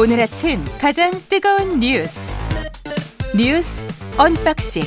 오늘 아침 가장 뜨거운 뉴스 뉴스 언박싱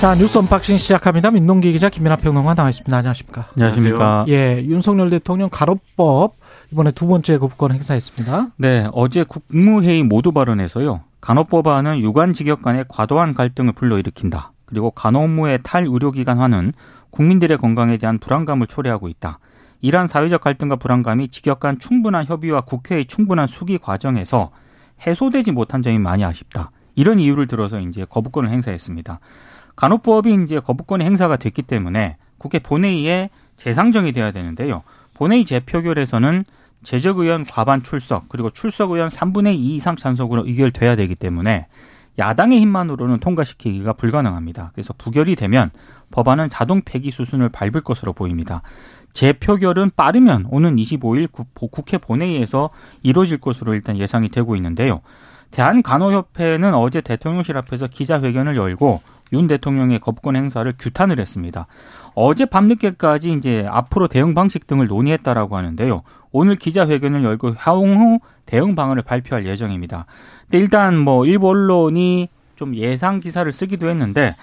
자 뉴스 언박싱 시작합니다. 민동기 기자 김민하 평론가 나와 있습니다. 안녕하십니까? 안녕하십니까? 예, 윤석열 대통령 간호법 이번에 두 번째 거부권 행사했습니다. 네, 어제 국무회의 모두 발언에서요. 간호법안은 유관직역 간의 과도한 갈등을 불러일으킨다. 그리고 간호업무의 탈의료기관화는 국민들의 건강에 대한 불안감을 초래하고 있다. 이러한 사회적 갈등과 불안감이 직역 간 충분한 협의와 국회의 충분한 수기 과정에서 해소되지 못한 점이 많이 아쉽다. 이런 이유를 들어서 이제 거부권을 행사했습니다. 간호법이 이제 거부권이 행사가 됐기 때문에 국회 본회의에 재상정이 돼야 되는데요. 본회의 재표결에서는 제적 의원 과반 출석 그리고 출석 의원 3분의 2 이상 찬석으로 의결돼야 되기 때문에 야당의 힘만으로는 통과시키기가 불가능합니다. 그래서 부결이 되면 법안은 자동 폐기 수순을 밟을 것으로 보입니다. 재표결은 빠르면 오는 25일 국회 본회의에서 이루어질 것으로 일단 예상이 되고 있는데요. 대한간호협회는 어제 대통령실 앞에서 기자회견을 열고 윤 대통령의 거부권 행사를 규탄을 했습니다. 어제 밤늦게까지 이제 앞으로 대응 방식 등을 논의했다라고 하는데요. 오늘 기자회견을 열고 향후 대응 방안을 발표할 예정입니다. 근데 일단 뭐 일부 언론이 좀 예상 기사를 쓰기도 했는데 에,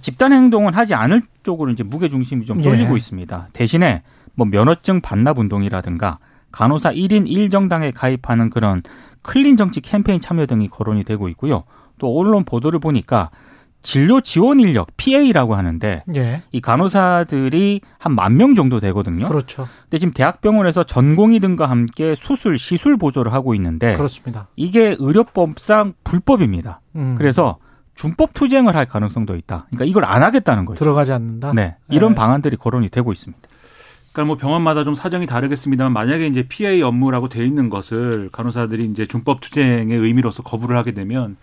집단 행동은 하지 않을 쪽으로 이제 무게 중심이 좀 쏠리고 예. 있습니다. 대신에 뭐 면허증 반납 운동이라든가 간호사 1인 1정당에 가입하는 그런 클린 정치 캠페인 참여 등이 거론이 되고 있고요. 또 언론 보도를 보니까 진료 지원 인력 PA라고 하는데 예. 이 간호사들이 한 만 명 정도 되거든요. 그렇죠. 근데 지금 대학병원에서 전공의 등과 함께 수술 시술 보조를 하고 있는데 그렇습니다. 이게 의료법상 불법입니다. 음. 그래서 준법 투쟁을 할 가능성도 있다. 그러니까 이걸 안 하겠다는 거죠. 들어가지 않는다. 네, 이런 네. 방안들이 거론이 되고 있습니다. 그러니까 뭐 병원마다 좀 사정이 다르겠습니다만 만약에 이제 PA 업무라고 돼 있는 것을 간호사들이 이제 준법 투쟁의 의미로서 거부를 하게 되면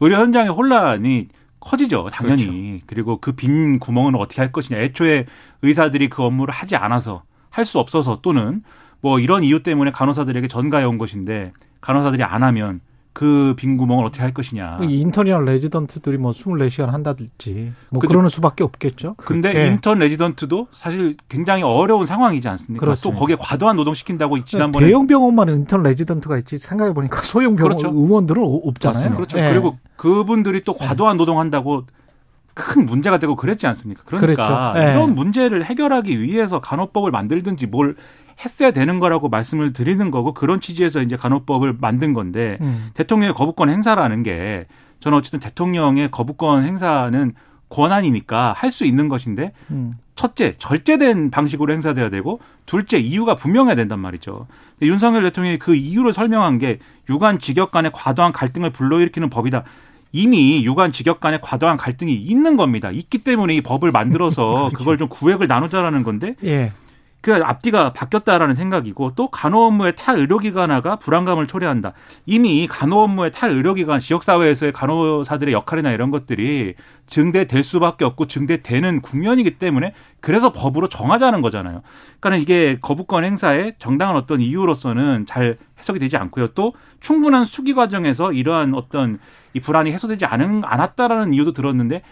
의료 현장의 혼란이 커지죠, 당연히. 그렇죠. 그리고 그 빈 구멍은 어떻게 할 것이냐. 애초에 의사들이 그 업무를 하지 않아서 할 수 없어서 또는 뭐 이런 이유 때문에 간호사들에게 전가해 온 것인데 간호사들이 안 하면 그 빈 구멍을 어떻게 할 것이냐. 뭐 인턴이나 레지던트들이 뭐 24시간 한다든지 뭐 그러는 수밖에 없겠죠. 근데 네. 인턴 레지던트도 사실 굉장히 어려운 상황이지 않습니까? 그렇습니다. 또 거기에 과도한 노동 시킨다고 지난번에 대형 병원만 인턴 레지던트가 있지 생각해 보니까 소형 병원 그렇죠. 의원들은 없잖아요. 맞습니다. 그렇죠. 네. 그리고 그분들이 또 과도한 노동한다고 큰 문제가 되고 그랬지 않습니까? 그러니까 네. 이런 문제를 해결하기 위해서 간호법을 만들든지 뭘 했어야 되는 거라고 말씀을 드리는 거고 그런 취지에서 이제 간호법을 만든 건데 음. 대통령의 거부권 행사라는 게 저는 어쨌든 대통령의 거부권 행사는 권한이니까 할 수 있는 것인데 음. 첫째 절제된 방식으로 행사돼야 되고 둘째 이유가 분명해야 된단 말이죠. 윤석열 대통령이 그 이유를 설명한 게 유관 직역 간의 과도한 갈등을 불러일으키는 법이다. 이미 유관 직역 간의 과도한 갈등이 있는 겁니다. 있기 때문에 이 법을 만들어서 그렇죠. 그걸 좀 구획을 나누자라는 건데 예. 그 앞뒤가 바뀌었다라는 생각이고 또 간호 업무의 탈 의료기관화가 불안감을 초래한다. 이미 간호 업무의 탈 의료기관 지역사회에서의 간호사들의 역할이나 이런 것들이 증대될 수밖에 없고 증대되는 국면이기 때문에 그래서 법으로 정하자는 거잖아요. 그러니까 이게 거부권 행사에 정당한 어떤 이유로서는 잘 해석이 되지 않고요. 또 충분한 수기 과정에서 이러한 어떤 이 불안이 해소되지 않은 않았다라는 이유도 들었는데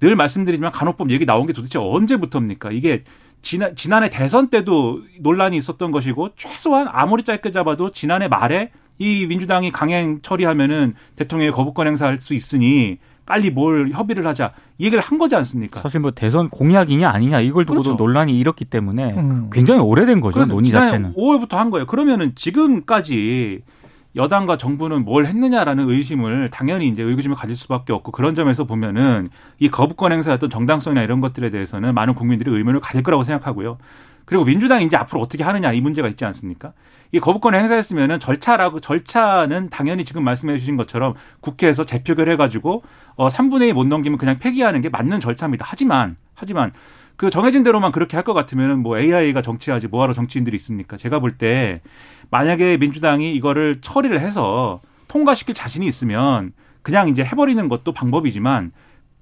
늘 말씀드리지만 간호법 얘기 나온 게 도대체 언제부터입니까? 이게 지난, 지난해 대선 때도 논란이 있었던 것이고 최소한 아무리 짧게 잡아도 지난해 말에 이 민주당이 강행 처리하면은 대통령의 거부권 행사할 수 있으니 빨리 뭘 협의를 하자 이 얘기를 한 거지 않습니까? 사실 뭐 대선 공약이냐 아니냐 이걸 두고도 그렇죠. 논란이 일었기 때문에 음. 굉장히 오래된 거죠 논의 자체는. 5월부터 한 거예요. 그러면은 지금까지 여당과 정부는 뭘 했느냐라는 의심을 당연히 이제 의구심을 가질 수밖에 없고 그런 점에서 보면은 이 거부권 행사였던 정당성이나 이런 것들에 대해서는 많은 국민들이 의문을 가질 거라고 생각하고요. 그리고 민주당이 이제 앞으로 어떻게 하느냐 이 문제가 있지 않습니까? 이 거부권 행사했으면은 절차라고 절차는 당연히 지금 말씀해 주신 것처럼 국회에서 재표결 해 가지고 어 3분의 2 못 넘기면 그냥 폐기하는 게 맞는 절차입니다. 하지만 하지만 그 정해진 대로만 그렇게 할 것 같으면은 뭐 AI가 정치하지 뭐하러 정치인들이 있습니까? 제가 볼 때 만약에 민주당이 이거를 처리를 해서 통과시킬 자신이 있으면 그냥 이제 해버리는 것도 방법이지만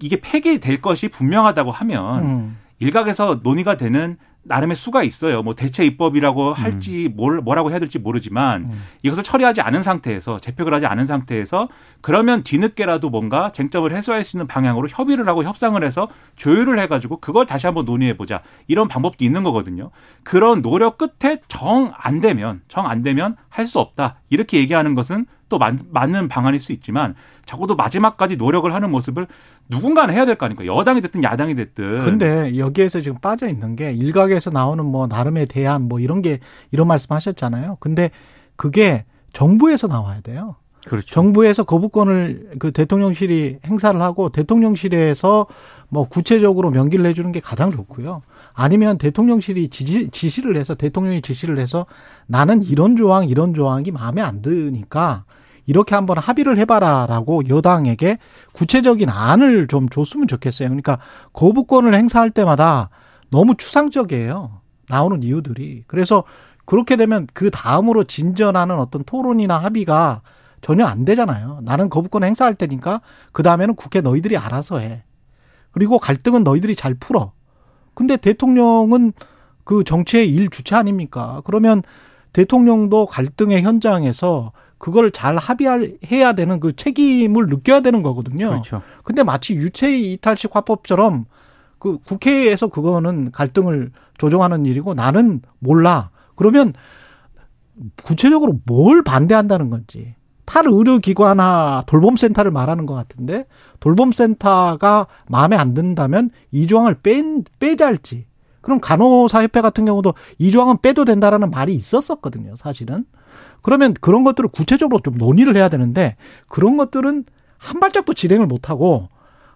이게 폐기될 것이 분명하다고 하면 음. 일각에서 논의가 되는 나름의 수가 있어요. 뭐 대체 입법이라고 음. 할지 뭘 뭐라고 해야 될지 모르지만 음. 이것을 처리하지 않은 상태에서 재표를 하지 않은 상태에서 그러면 뒤늦게라도 뭔가 쟁점을 해소할 수 있는 방향으로 협의를 하고 협상을 해서 조율을 해가지고 그걸 다시 한번 논의해 보자 이런 방법도 있는 거거든요. 그런 노력 끝에 정 안 되면 정 안 되면 할 수 없다 이렇게 얘기하는 것은 또 맞, 맞는 방안일 수 있지만 적어도 마지막까지 노력을 하는 모습을 누군가는 해야 될 거 아닙니까? 여당이 됐든 야당이 됐든. 근데 여기에서 지금 빠져 있는 게 일각에서 나오는 뭐 나름의 대안 뭐 이런 게 이런 말씀 하셨잖아요. 근데 그게 정부에서 나와야 돼요. 그렇죠. 정부에서 거부권을 그 대통령실이 행사를 하고 대통령실에서 뭐 구체적으로 명기를 해주는 게 가장 좋고요. 아니면 대통령실이 지시, 지시를 해서 대통령이 지시를 해서 나는 이런 조항 이런 조항이 마음에 안 드니까 이렇게 한번 합의를 해봐라라고 여당에게 구체적인 안을 좀 줬으면 좋겠어요. 그러니까 거부권을 행사할 때마다 너무 추상적이에요. 나오는 이유들이. 그래서 그렇게 되면 그 다음으로 진전하는 어떤 토론이나 합의가 전혀 안 되잖아요. 나는 거부권 행사할 테니까 그 다음에는 국회 너희들이 알아서 해. 그리고 갈등은 너희들이 잘 풀어. 근데 대통령은 그 정치의 일 주체 아닙니까? 그러면 대통령도 갈등의 현장에서 그걸 잘 합의해야 되는 그 책임을 느껴야 되는 거거든요. 그렇죠. 근데 마치 유체 이탈식 화법처럼 그 국회에서 그거는 갈등을 조정하는 일이고 나는 몰라. 그러면 구체적으로 뭘 반대한다는 건지. 탈의료기관이나 돌봄센터를 말하는 것 같은데 돌봄센터가 마음에 안 든다면 이 조항을 뺀, 빼자 할지. 그럼 간호사협회 같은 경우도 이 조항은 빼도 된다라는 말이 있었었거든요, 사실은. 그러면 그런 것들을 구체적으로 좀 논의를 해야 되는데 그런 것들은 한 발짝도 진행을 못하고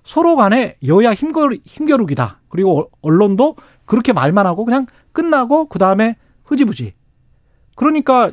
서로 간에 여야 힘겨, 힘겨루기다. 그리고 언론도 그렇게 말만 하고 그냥 끝나고 그 다음에 흐지부지. 그러니까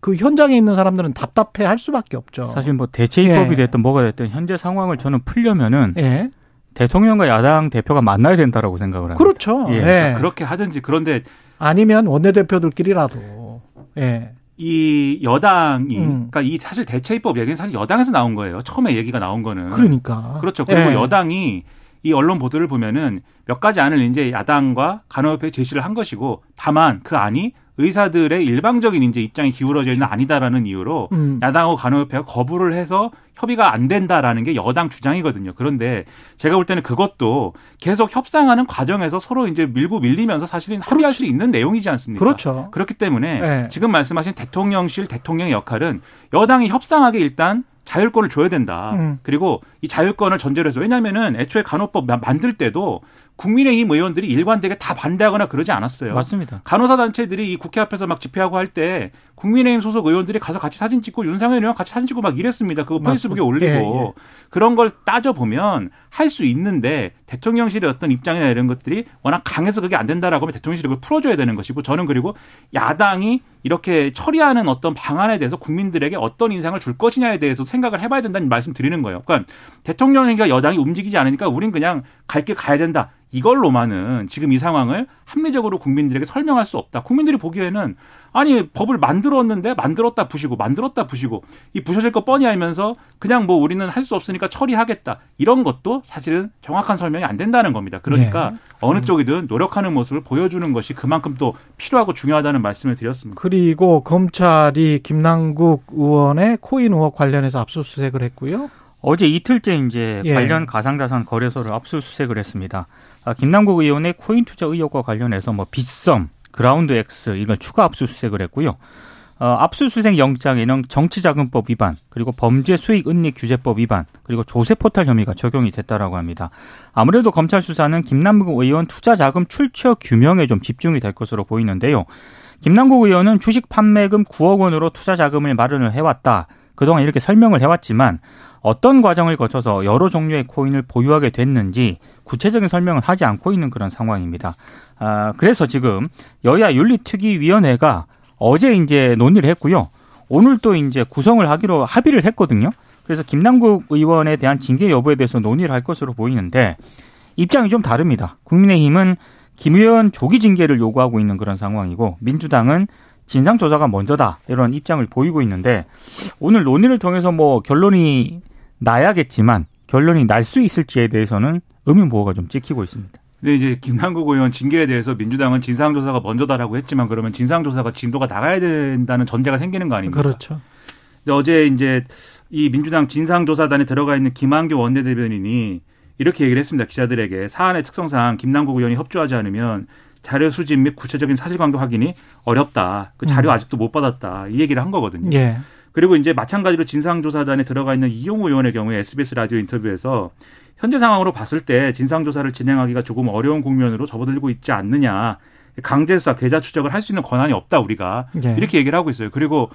그 현장에 있는 사람들은 답답해 할 수밖에 없죠. 사실 뭐 대체 입법이 예. 됐든 뭐가 됐든 현재 상황을 저는 풀려면은 예. 대통령과 야당 대표가 만나야 된다라고 생각을 합니다. 그렇죠. 예. 예. 그렇게 하든지 그런데 아니면 원내대표들끼리라도 예. 이 여당이 음. 그러니까 이 사실 대체 입법 얘기는 사실 여당에서 나온 거예요. 처음에 얘기가 나온 거는. 그러니까. 그렇죠. 그리고 예. 여당이 이 언론 보도를 보면은 몇 가지 안을 이제 야당과 간호협회 제시를 한 것이고 다만 그 안이 의사들의 일방적인 이제 입장이 기울어져 있는 아니다라는 이유로 음. 야당하고 간호협회가 거부를 해서 협의가 안 된다라는 게 여당 주장이거든요. 그런데 제가 볼 때는 그것도 계속 협상하는 과정에서 서로 이제 밀고 밀리면서 사실은 합의할 수 있는 내용이지 않습니까? 그렇죠. 그렇기 때문에 네. 지금 말씀하신 대통령실 대통령의 역할은 여당이 협상하게 일단 자율권을 줘야 된다. 음. 그리고 이 자율권을 전제로 해서 왜냐면은 애초에 간호법 만들 때도 국민의힘 의원들이 일관되게 다 반대하거나 그러지 않았어요. 맞습니다. 간호사 단체들이 이 국회 앞에서 막 집회하고 할 때 국민의힘 소속 의원들이 가서 같이 사진 찍고 윤상현 의원 같이 사진 찍고 막 이랬습니다. 그거 페이스북에 올리고 예, 예. 그런 걸 따져 보면 할 수 있는데 대통령실의 어떤 입장이나 이런 것들이 워낙 강해서 그게 안 된다라고 하면 대통령실이 그걸 풀어줘야 되는 것이고 저는 그리고 야당이 이렇게 처리하는 어떤 방안에 대해서 국민들에게 어떤 인상을 줄 것이냐에 대해서 생각을 해봐야 된다는 말씀 드리는 거예요. 그러니까 대통령과 여당이 움직이지 않으니까 우린 그냥 갈 길 가야 된다. 이걸로만은 지금 이 상황을 합리적으로 국민들에게 설명할 수 없다. 국민들이 보기에는 아니 법을 만들었는데 만들었다 부시고 만들었다 부시고 이 부셔질 거 뻔히 알면서 그냥 뭐 우리는 할 수 없으니까 처리하겠다 이런 것도 사실은 정확한 설명이 안 된다는 겁니다. 그러니까 네. 어느 쪽이든 노력하는 모습을 보여주는 것이 그만큼 또 필요하고 중요하다는 말씀을 드렸습니다. 그리고 검찰이 김남국 의원의 코인 의혹 관련해서 압수수색을 했고요. 어제 이틀째 이제 예. 관련 가상자산 거래소를 압수수색을 했습니다. 아, 김남국 의원의 코인 투자 의혹과 관련해서 뭐 빗썸, 그라운드 X 이걸 추가 압수수색을 했고요. 어, 압수수색 영장에는 정치자금법 위반, 그리고 범죄 수익 은닉 규제법 위반, 그리고 조세 포탈 혐의가 적용이 됐다라고 합니다. 아무래도 검찰 수사는 김남국 의원 투자 자금 출처 규명에 좀 집중이 될 것으로 보이는데요. 김남국 의원은 주식 판매금 9억 원으로 투자 자금을 마련을 해왔다. 그동안 이렇게 설명을 해왔지만 어떤 과정을 거쳐서 여러 종류의 코인을 보유하게 됐는지 구체적인 설명을 하지 않고 있는 그런 상황입니다. 아, 그래서 지금 여야 윤리특위위원회가 어제 이제 논의를 했고요. 오늘 또 이제 구성을 하기로 합의를 했거든요. 그래서 김남국 의원에 대한 징계 여부에 대해서 논의를 할 것으로 보이는데 입장이 좀 다릅니다. 국민의힘은 김 의원 조기 징계를 요구하고 있는 그런 상황이고 민주당은 진상 조사가 먼저다 이런 입장을 보이고 있는데 오늘 논의를 통해서 뭐 결론이 나야겠지만 결론이 날 수 있을지에 대해서는 의문 보호가 좀 찍히고 있습니다. 근데 이제 김남국 의원 징계에 대해서 민주당은 진상조사가 먼저다라고 했지만 그러면 진상조사가 진도가 나가야 된다는 전제가 생기는 거 아닙니까? 그렇죠. 근데 어제 이제 이 민주당 진상조사단에 들어가 있는 김한규 원내대변인이 이렇게 얘기를 했습니다. 기자들에게 사안의 특성상 김남국 의원이 협조하지 않으면 자료 수집 및 구체적인 사실관계 확인이 어렵다. 그 자료 음. 아직도 못 받았다. 이 얘기를 한 거거든요. 예. 그리고 이제 마찬가지로 진상조사단에 들어가 있는 이용우 의원의 경우에 SBS 라디오 인터뷰에서 현재 상황으로 봤을 때 진상조사를 진행하기가 조금 어려운 국면으로 접어들고 있지 않느냐. 강제수사, 계좌 추적을 할 수 있는 권한이 없다 우리가 예. 이렇게 얘기를 하고 있어요. 그리고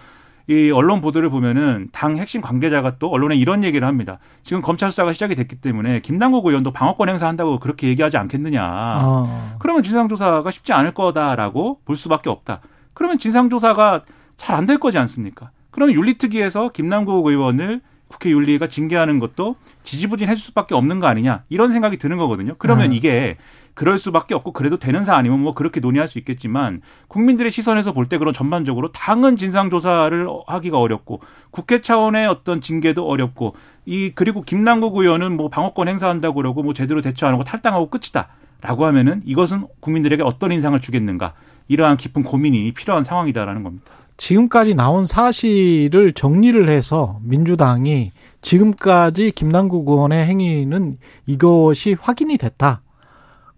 이 언론 보도를 보면은 당 핵심 관계자가 또 언론에 이런 얘기를 합니다. 지금 검찰 수사가 시작이 됐기 때문에 김남국 의원도 방어권 행사한다고 그렇게 얘기하지 않겠느냐. 어. 그러면 진상조사가 쉽지 않을 거다라고 볼 수밖에 없다. 그러면 진상조사가 잘 안 될 거지 않습니까? 그러면 윤리특위에서 김남국 의원을 국회 윤리가 징계하는 것도 지지부진할 수밖에 없는 거 아니냐 이런 생각이 드는 거거든요. 그러면 음. 이게 그럴 수밖에 없고 그래도 되는 사안이면 뭐 그렇게 논의할 수 있겠지만 국민들의 시선에서 볼 때 그런 전반적으로 당은 진상 조사를 하기가 어렵고 국회 차원의 어떤 징계도 어렵고 이 그리고 김남국 의원은 뭐 방어권 행사한다고 그러고 뭐 제대로 대처 안 하고 탈당하고 끝이다라고 하면은 이것은 국민들에게 어떤 인상을 주겠는가 이러한 깊은 고민이 필요한 상황이다라는 겁니다. 지금까지 나온 사실을 정리를 해서 민주당이 지금까지 김남국 의원의 행위는 이것이 확인이 됐다.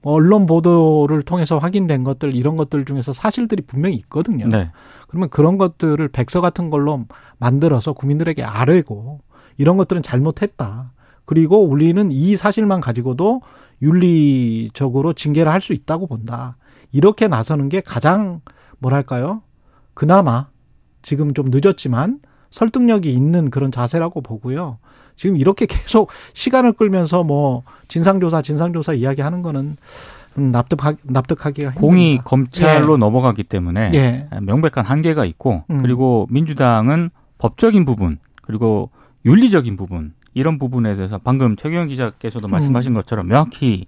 언론 보도를 통해서 확인된 것들 이런 것들 중에서 사실들이 분명히 있거든요. 네. 그러면 그런 것들을 백서 같은 걸로 만들어서 국민들에게 아뢰고 이런 것들은 잘못했다. 그리고 우리는 이 사실만 가지고도 윤리적으로 징계를 할 수 있다고 본다. 이렇게 나서는 게 가장 뭐랄까요? 그나마 지금 좀 늦었지만 설득력이 있는 그런 자세라고 보고요. 지금 이렇게 계속 시간을 끌면서 뭐 진상조사 진상조사 이야기하는 거는 음, 납득하, 납득하기가 공이 힘듭니다. 검찰로 예. 넘어가기 때문에 예. 명백한 한계가 있고 음. 그리고 민주당은 법적인 부분 그리고 윤리적인 부분 이런 부분에 대해서 방금 최경영 기자께서도 말씀하신 음. 것처럼 명확히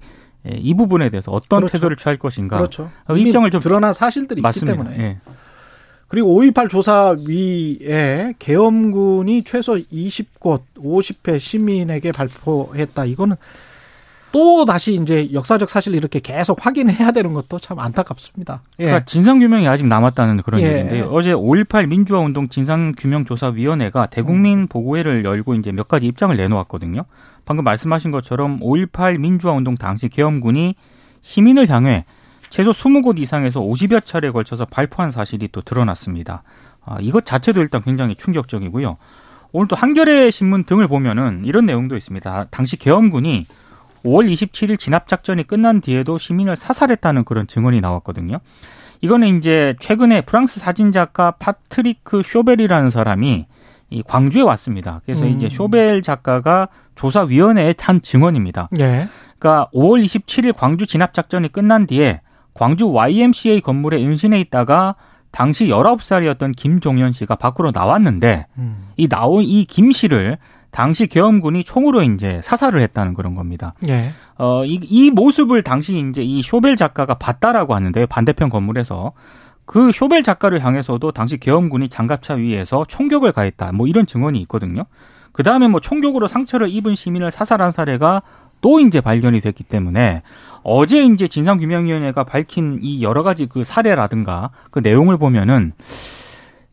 예, 이 부분에 대해서 어떤 그렇죠. 태도를 취할 것인가 그렇죠. 입장을 좀 드러난 사실들이 맞습니다. 있기 때문에 예. 그리고 5.18 조사위에 계엄군이 최소 20곳 50회 시민에게 발표했다. 이거는 또 다시 이제 역사적 사실을 이렇게 계속 확인해야 되는 것도 참 안타깝습니다. 예. 그러니까 진상 규명이 아직 남았다는 그런 예. 얘기인데요. 어제 5.18 민주화 운동 진상 규명 조사 위원회가 대국민 음. 보고회를 열고 이제 몇 가지 입장을 내놓았거든요. 방금 말씀하신 것처럼 5.18 민주화 운동 당시 계엄군이 시민을 향해 최소 20곳 이상에서 50여 차례에 걸쳐서 발포한 사실이 또 드러났습니다. 아, 이것 자체도 일단 굉장히 충격적이고요. 오늘 또 한겨레 신문 등을 보면은 이런 내용도 있습니다. 당시 계엄군이 5월 27일 진압 작전이 끝난 뒤에도 시민을 사살했다는 그런 증언이 나왔거든요. 이거는 이제 최근에 프랑스 사진 작가 파트리크 쇼벨이라는 사람이 이 광주에 왔습니다. 그래서 음. 이제 쇼벨 작가가 조사위원회에 탄 증언입니다. 예. 그러니까 5월 27일 광주 진압 작전이 끝난 뒤에 광주 YMCA 건물에 은신해 있다가 당시 19살이었던 김종현 씨가 밖으로 나왔는데 음. 이 나온 이 김 씨를 당시 계엄군이 총으로 이제 사살을 했다는 그런 겁니다. 예. 어, 이, 이 모습을 당시 이제 이 쇼벨 작가가 봤다라고 하는데 반대편 건물에서 그 쇼벨 작가를 향해서도 당시 계엄군이 장갑차 위에서 총격을 가했다. 뭐 이런 증언이 있거든요. 그 다음에 뭐 총격으로 상처를 입은 시민을 사살한 사례가 또 이제 발견이 됐기 때문에 어제 이제 진상규명위원회가 밝힌 이 여러 가지 그 사례라든가 그 내용을 보면은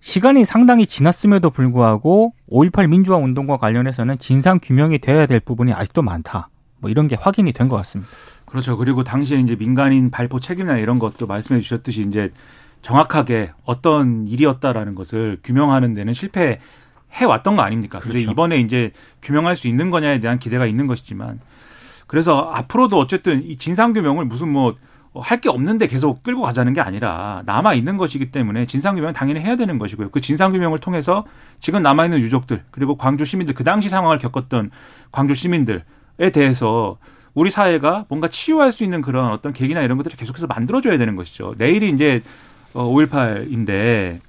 시간이 상당히 지났음에도 불구하고 5.18 민주화 운동과 관련해서는 진상 규명이 되어야 될 부분이 아직도 많다. 뭐 이런 게 확인이 된 것 같습니다. 그렇죠. 그리고 당시에 이제 민간인 발포 책임이나 이런 것도 말씀해 주셨듯이 이제 정확하게 어떤 일이었다라는 것을 규명하는 데는 실패해 왔던 거 아닙니까? 그렇죠. 근데 이번에 이제 규명할 수 있는 거냐에 대한 기대가 있는 것이지만 그래서 앞으로도 어쨌든 이 진상규명을 무슨 뭐 할 게 없는데 계속 끌고 가자는 게 아니라 남아 있는 것이기 때문에 진상규명 당연히 해야 되는 것이고요. 그 진상규명을 통해서 지금 남아 있는 유족들 그리고 광주 시민들 그 당시 상황을 겪었던 광주 시민들에 대해서 우리 사회가 뭔가 치유할 수 있는 그런 어떤 계기나 이런 것들을 계속해서 만들어줘야 되는 것이죠. 내일이 이제 5.18인데 어,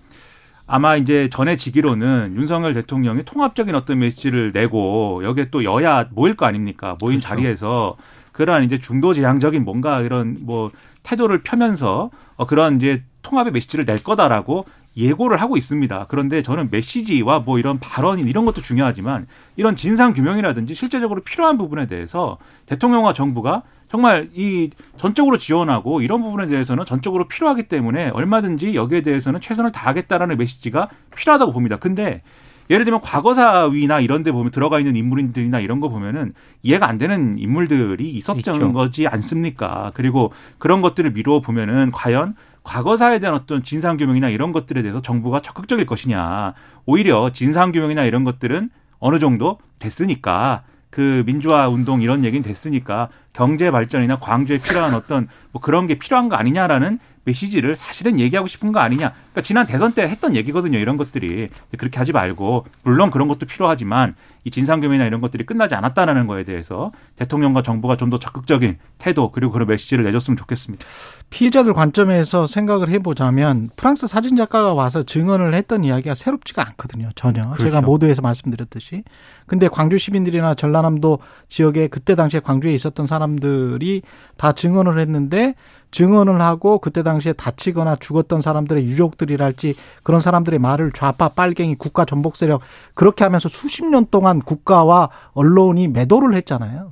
아마 이제 전해지기로는 윤석열 대통령이 통합적인 어떤 메시지를 내고 여기에 또 여야 모일 거 아닙니까? 모인 그렇죠. 자리에서 그러한 이제 중도 지향적인 뭔가 이런 뭐 태도를 펴면서 어 그러한 이제 통합의 메시지를 낼 거다라고 예고를 하고 있습니다. 그런데 저는 메시지와 뭐 이런 발언 이런 것도 중요하지만 이런 진상 규명이라든지 실제적으로 필요한 부분에 대해서 대통령과 정부가 정말 이 전적으로 지원하고 이런 부분에 대해서는 전적으로 필요하기 때문에 얼마든지 여기에 대해서는 최선을 다하겠다라는 메시지가 필요하다고 봅니다. 근데 예를 들면 과거사위나 이런 데 보면 들어가 있는 인물들이나 이런 거 보면은 이해가 안 되는 인물들이 있었던 있죠. 거지 않습니까? 그리고 그런 것들을 미루어 보면은 과연 과거사에 대한 어떤 진상규명이나 이런 것들에 대해서 정부가 적극적일 것이냐. 오히려 진상규명이나 이런 것들은 어느 정도 됐으니까 그 민주화 운동 이런 얘기는 됐으니까 경제 발전이나 광주에 필요한 어떤 뭐 그런 게 필요한 거 아니냐라는 메시지를 사실은 얘기하고 싶은 거 아니냐. 그러니까 지난 대선 때 했던 얘기거든요. 이런 것들이 그렇게 하지 말고 물론 그런 것도 필요하지만 이 진상규명이나 이런 것들이 끝나지 않았다는 거에 대해서 대통령과 정부가 좀 더 적극적인 태도 그리고 그런 메시지를 내줬으면 좋겠습니다. 피해자들 관점에서 생각을 해보자면 프랑스 사진 작가가 와서 증언을 했던 이야기가 새롭지가 않거든요. 전혀 그렇죠. 제가 모두에서 말씀드렸듯이. 근데 광주 시민들이나 전라남도 지역에 그때 당시에 광주에 있었던 사람들이 다 증언을 했는데 증언을 하고 그때 당시에 다치거나 죽었던 사람들의 유족들이랄지 그런 사람들의 말을 좌파 빨갱이 국가 전복 세력 그렇게 하면서 수십 년 동안 국가와 언론이 매도를 했잖아요.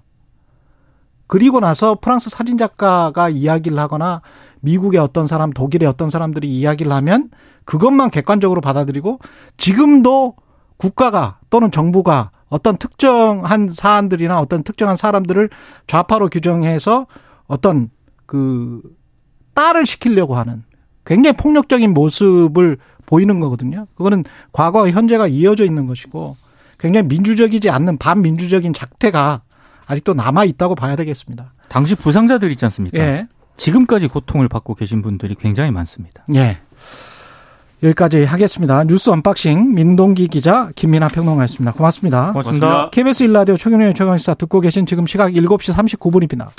그리고 나서 프랑스 사진 작가가 이야기를 하거나 미국의 어떤 사람, 독일의 어떤 사람들이 이야기를 하면 그것만 객관적으로 받아들이고 지금도 국가가 또는 정부가 어떤 특정한 사안들이나 어떤 특정한 사람들을 좌파로 규정해서 어떤 그 딸을 시키려고 하는 굉장히 폭력적인 모습을 보이는 거거든요. 그거는 과거와 현재가 이어져 있는 것이고 굉장히 민주적이지 않는 반민주적인 작태가 아직도 남아 있다고 봐야 되겠습니다. 당시 부상자들 있지 않습니까? 예. 지금까지 고통을 받고 계신 분들이 굉장히 많습니다. 예. 여기까지 하겠습니다. 뉴스 언박싱 민동기 기자 김민하 평론가였습니다. 고맙습니다. 고맙습니다. KBS 1라디오 최경영의 최강시사 듣고 계신 지금 시각 7시 39분입니다.